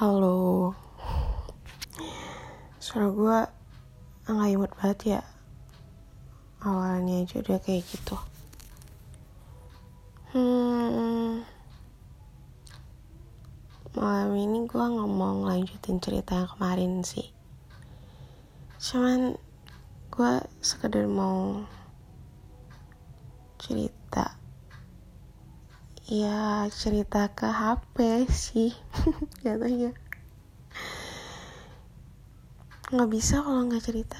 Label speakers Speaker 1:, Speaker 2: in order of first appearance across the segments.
Speaker 1: Halo. Suara gue nggak imut banget ya. Awalnya aja udah kayak gitu. Hmm. Malam ini gue ngomong lanjutin cerita yang kemarin sih. Cuman gue sekedar mau cerita ya cerita ke HP sih jatuhnya. Nggak bisa kalau nggak cerita.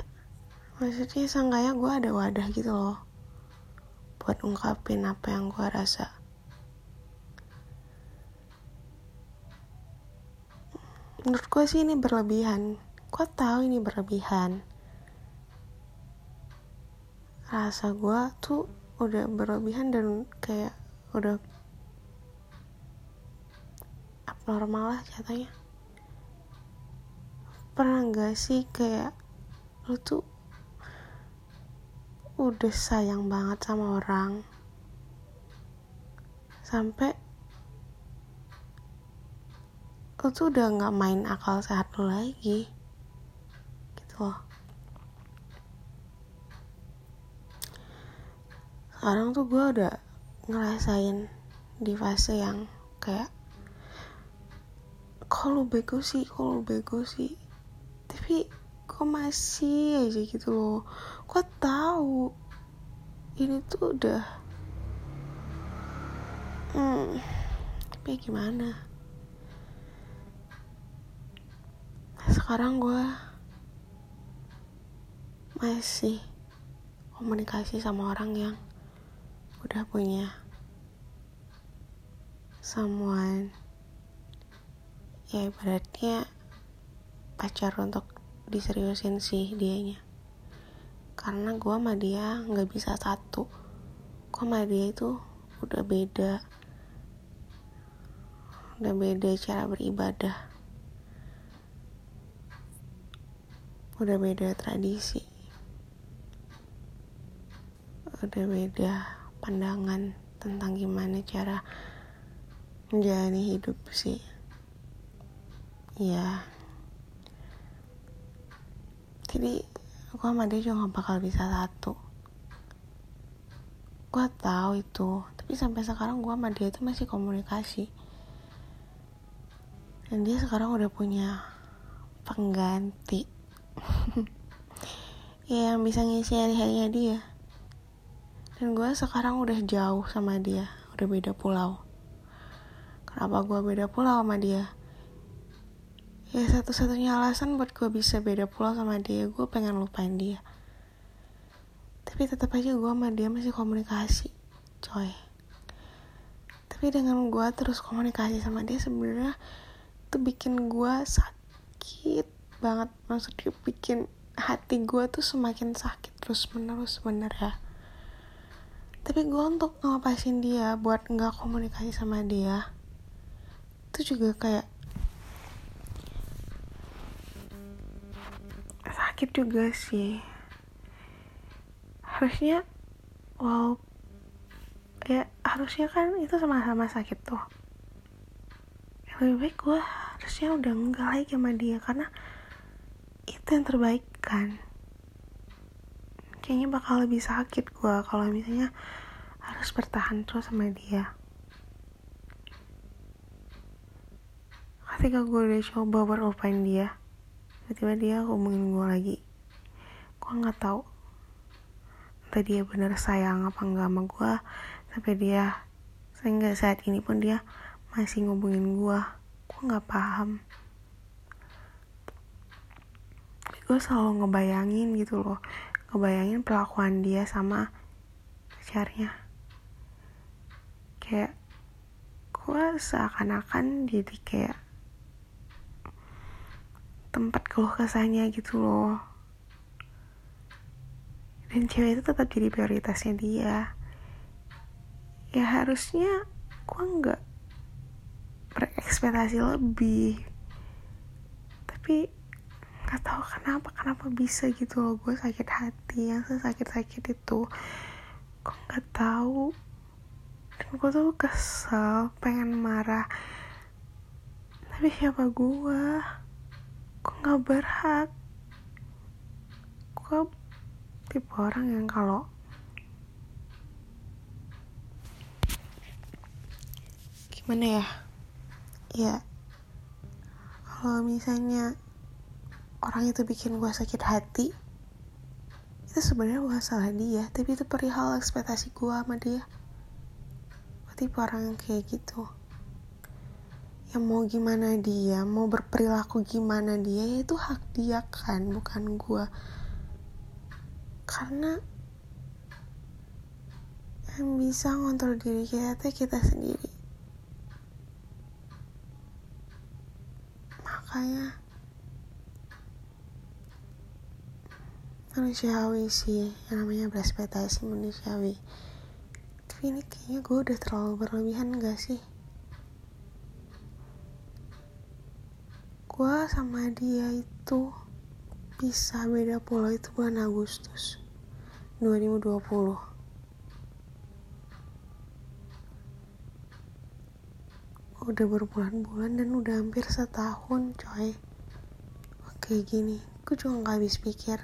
Speaker 1: Maksudnya seenggaknya gue ada wadah gitu loh buat ungkapin apa yang gue rasa. Menurut gue sih ini berlebihan. Gue tahu ini berlebihan. Rasa gue tuh udah berlebihan dan kayak udah abnormal lah jatuhnya. Pernah gak sih kayak lu tuh udah sayang banget sama orang sampai lu tuh udah gak main akal sehat lu lagi gitu loh. Sekarang tuh gue udah ngerasain di fase yang kayak kalau bego sih? Kalau bego sih? Tapi kok masih aja gitu loh. Kok tahu? Ini tuh udah hmm tapi gimana? Sekarang gue masih komunikasi sama orang yang udah punya someone ya ibaratnya pacar untuk diseriusin sih dianya. Karena gue sama dia nggak bisa satu. Gue sama dia itu udah beda. Udah beda cara beribadah. Udah beda tradisi. Udah beda pandangan tentang gimana cara menjalani hidup sih ya jadi gue sama dia juga gak bakal bisa satu. Gue tahu itu. Tapi sampai sekarang gue sama dia itu masih komunikasi. Dan dia sekarang udah punya pengganti. Ya yang bisa ngisi hari-harinya dia. Dan gue sekarang udah jauh sama dia. Udah beda pulau. Kenapa gue beda pulau sama dia ya satu-satunya alasan buat gue bisa beda pulau sama dia gue pengen lupain dia. Tapi tetap aja gue sama dia masih komunikasi coy. Tapi dengan gue terus komunikasi sama dia sebenarnya itu bikin gue sakit banget. Maksudnya bikin hati gue tuh semakin sakit terus menerus bener ya? Tapi gue untuk ngelepasin dia buat nggak komunikasi sama dia itu juga kayak sakit juga sih. Harusnya wow. Ya harusnya kan itu sama-sama sakit tuh. Ya, lebih baik gue harusnya udah enggak lagi sama dia karena itu yang terbaik kan. Kayaknya bakal lebih sakit gue kalau misalnya harus bertahan terus sama dia. Ketika gue udah coba lupain dia tiba-tiba dia hubungin gue lagi. Gue nggak tahu entah dia bener sayang apa enggak sama gue tapi dia sehingga saat ini pun dia masih ngubungin gue gue nggak paham. Gue selalu ngebayangin gitu loh. Ngebayangin perlakuan dia sama pacarnya. Kayak gue seakan-akan jadi kayak tempat keluh kesahnya gitu loh. Dan cewek itu tetap jadi prioritasnya dia. Ya harusnya gue nggak berekspektasi lebih. Tapi nggak tahu kenapa kenapa bisa gitu loh gue sakit hati. Yang sesakit sakit itu gue nggak tahu. Dan gue tuh kesel pengen marah. Tapi siapa gua gue nggak berhak? Gue tipe orang yang kalau gimana ya? Ya kalau misalnya orang itu bikin gue sakit hati itu sebenarnya bukan salah dia tapi itu perihal ekspektasi gue sama dia. Gue tipe orang yang kayak gitu ya mau gimana dia mau berperilaku gimana dia ya itu hak dia kan bukan gue karena yang bisa ngontrol diri kita itu kita sendiri. Makanya manusiawi sih yang namanya berespektasi manusiawi. Tapi ini kayaknya gue udah terlalu berlebihan gak sih gue sama dia itu bisa beda pulau itu bulan Agustus 2020 udah berbulan-bulan dan udah hampir setahun coy. Oke gini. Gue juga gak habis pikir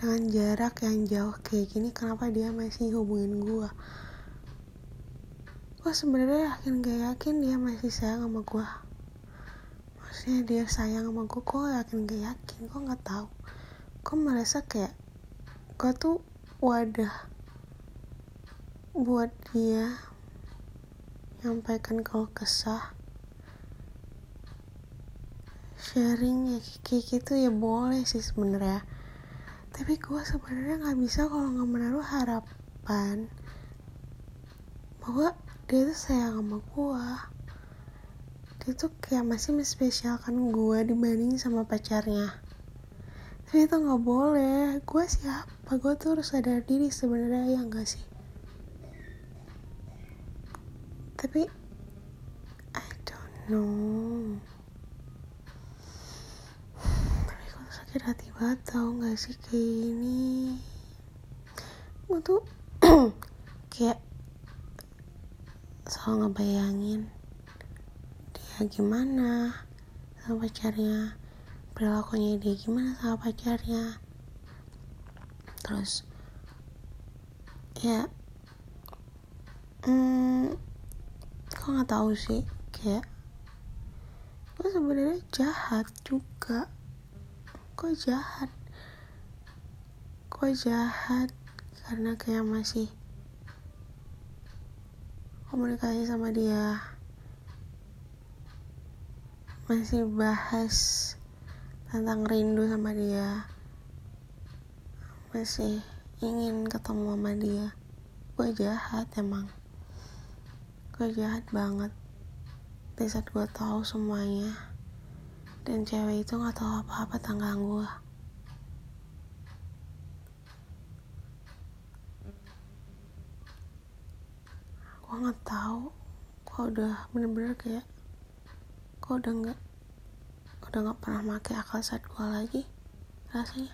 Speaker 1: dengan jarak yang jauh kayak gini kenapa dia masih hubungin gue gue sebenarnya yakin gak yakin dia masih sayang sama gue maksudnya dia sayang sama gue gue yakin gak yakin gue nggak tahu. Gue merasa kayak gue tuh wadah buat dia nyampaikan kalau kesah. Sharing ya kayak gitu ya boleh sih sebenarnya. Tapi gue sebenarnya nggak bisa kalau nggak menaruh harapan bahwa dia tuh sayang sama gue dia tuh kayak masih menspesialkan gue dibanding sama pacarnya. Tapi itu nggak boleh. Gue siapa? Gue tuh harus sadar diri sebenarnya ya enggak sih? Tapi I don't know. Sakit hati banget tau gak sih kayak gini? Gue tuh kayak selalu ngebayangin dia gimana? Sama pacarnya? Perilakunya dia gimana sama pacarnya? Terus ya hmm kok nggak tahu sih kayak gue sebenarnya jahat juga. Kok jahat? Kok jahat? Karena kayak masih komunikasi sama dia masih bahas tentang rindu sama dia. Masih ingin ketemu sama dia. Gue jahat emang. Gue jahat banget. Di saat gue tahu semuanya. Dan cewek itu nggak tahu apa-apa tentang gue. Gue nggak tahu. Gue udah bener-bener kayak gue udah nggak udah nggak pernah pakai akal saat gue lagi rasanya